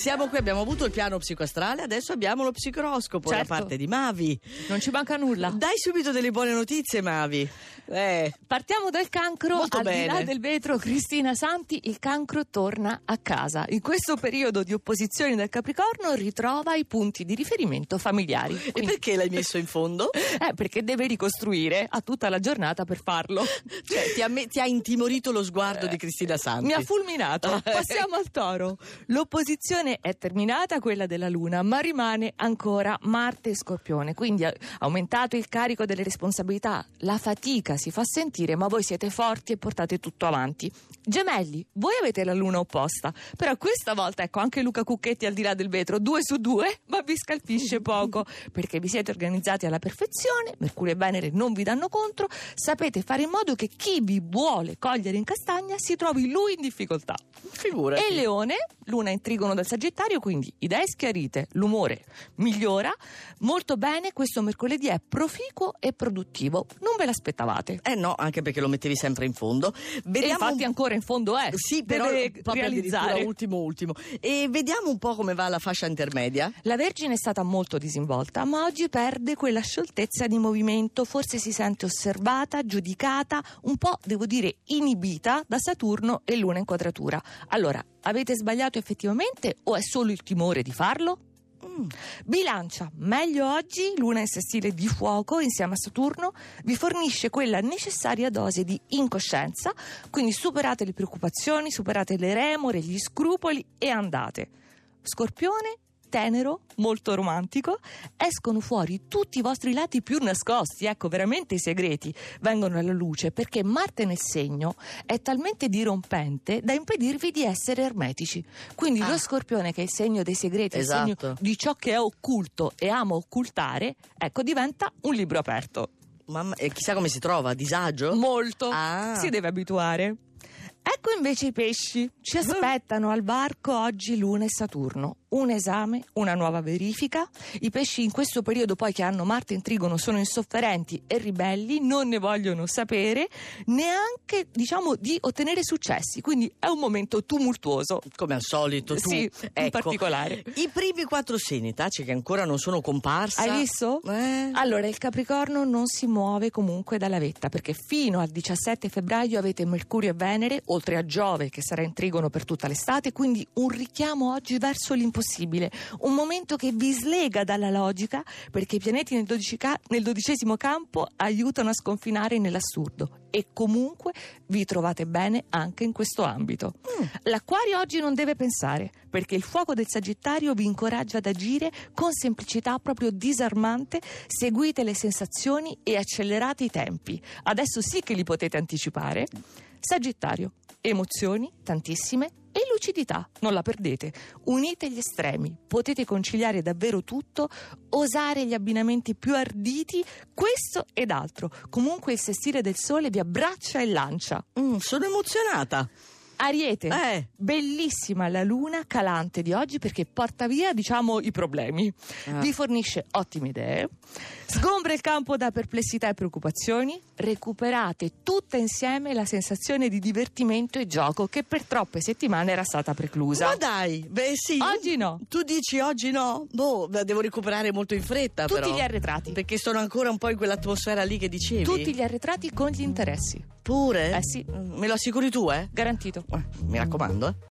Siamo qui, abbiamo avuto il piano psicoastrale, adesso abbiamo lo psicoroscopo Certo. da parte di Mavi. Non ci manca nulla. Dai subito delle buone notizie, Mavi. Eh, Partiamo dal cancro, Molto al di là bene. del vetro, Cristina Santi, il cancro torna a casa. In questo periodo di opposizioni del Capricorno ritrova i punti di riferimento familiari. e Quindi- perché l'hai messo in fondo? eh, perché deve ricostruire, ha tutta la giornata per farlo. Cioè, ti ha, me- ti ha intimorito lo sguardo di Cristina Santi. Mi ha fulminato. Passiamo al toro. L'opposizione è terminata, quella della Luna, ma rimane ancora Marte e Scorpione. Quindi ha aumentato il carico delle responsabilità. La fatica si fa sentire, ma voi siete forti e portate tutto avanti. Gemelli, voi avete la Luna opposta, però questa volta ecco anche Luca Cucchetti al di là del vetro, due su due, ma vi scalpisce poco perché vi siete organizzati alla perfezione, Mercurio e Venere non vi danno contro, sapete fare in modo che chi vi vuole cogliere in castagna si trovi lui in difficoltà. Figurati. E Leone, Luna in trigono dal Sagittario, quindi idee schiarite, l'umore migliora. Molto bene, questo mercoledì è proficuo e produttivo. Non ve l'aspettavate. Eh no, anche perché lo mettevi sempre in fondo. E Vediamo infatti ancora in fondo è. Sì, però proprio realizzare. ultimo ultimo. E vediamo un po' come va la fascia intermedia. La Vergine è stata molto disinvolta, ma oggi perde quella scioltezza di movimento, forse si sente osservata, giudicata, un po', devo dire, inibita da Saturno e Luna in quadratura. Allora, avete sbagliato effettivamente o è solo il timore di farlo? Mm. Bilancia, meglio oggi, Luna in sestile di fuoco insieme a Saturno, vi fornisce quella necessaria dose di incoscienza, quindi superate le preoccupazioni, superate le remore, gli scrupoli e andate. Scorpione, tenero, molto romantico, escono fuori tutti i vostri lati più nascosti, ecco, veramente i segreti vengono alla luce perché Marte nel segno è talmente dirompente da impedirvi di essere ermetici. Quindi Ah. lo scorpione che è il segno dei segreti, il segno Esatto. di ciò che è occulto e ama occultare, ecco, diventa un libro aperto. Mamma, e chissà come si trova, a disagio? Molto. Ah. Si deve abituare. Ecco invece i pesci. Ci aspettano al varco oggi Luna e Saturno. Un esame, una nuova verifica. I pesci in questo periodo poi che hanno Marte in trigono sono insofferenti e ribelli, non ne vogliono sapere neanche, diciamo, di ottenere successi. Quindi è un momento tumultuoso. Come al solito, tu. Sì, in Ecco. particolare. I primi quattro segni, taci, che ancora non sono comparsa. Hai visto? Eh. Allora, il Capricorno non si muove comunque dalla vetta perché fino al 17 febbraio avete Mercurio e Venere, oltre a Giove che sarà in trigono per tutta l'estate, quindi un richiamo oggi verso l'impossibile, un momento che vi slega dalla logica perché i pianeti nel, 12 ca- nel dodicesimo campo aiutano a sconfinare nell'assurdo e comunque vi trovate bene anche in questo ambito. L'Acquario oggi non deve pensare perché il fuoco del Sagittario vi incoraggia ad agire con semplicità proprio disarmante, seguite le sensazioni e accelerate i tempi. Adesso sì che li potete anticipare. Sagittario, emozioni tantissime lucidità, non la perdete. Unite gli estremi, potete conciliare davvero tutto, osare gli abbinamenti più arditi, questo ed altro. Comunque il sestile del sole vi abbraccia e lancia. Mm, sono emozionata. Ariete, Eh. bellissima la luna calante di oggi perché porta via, diciamo, i problemi. Ah. Vi fornisce ottime idee, sgombra il campo da perplessità e preoccupazioni, recuperate tutta insieme la sensazione di divertimento e gioco che per troppe settimane era stata preclusa. Ma dai, beh sì. Oggi no. Tu dici oggi no? Boh, devo recuperare molto in fretta Tutti però. gli arretrati. Perché sono ancora un po' in quell'atmosfera lì che dicevi. Tutti gli arretrati con gli interessi. Pure? Eh sì. Me lo assicuri tu, eh? Garantito. Eh, Mi raccomando, eh.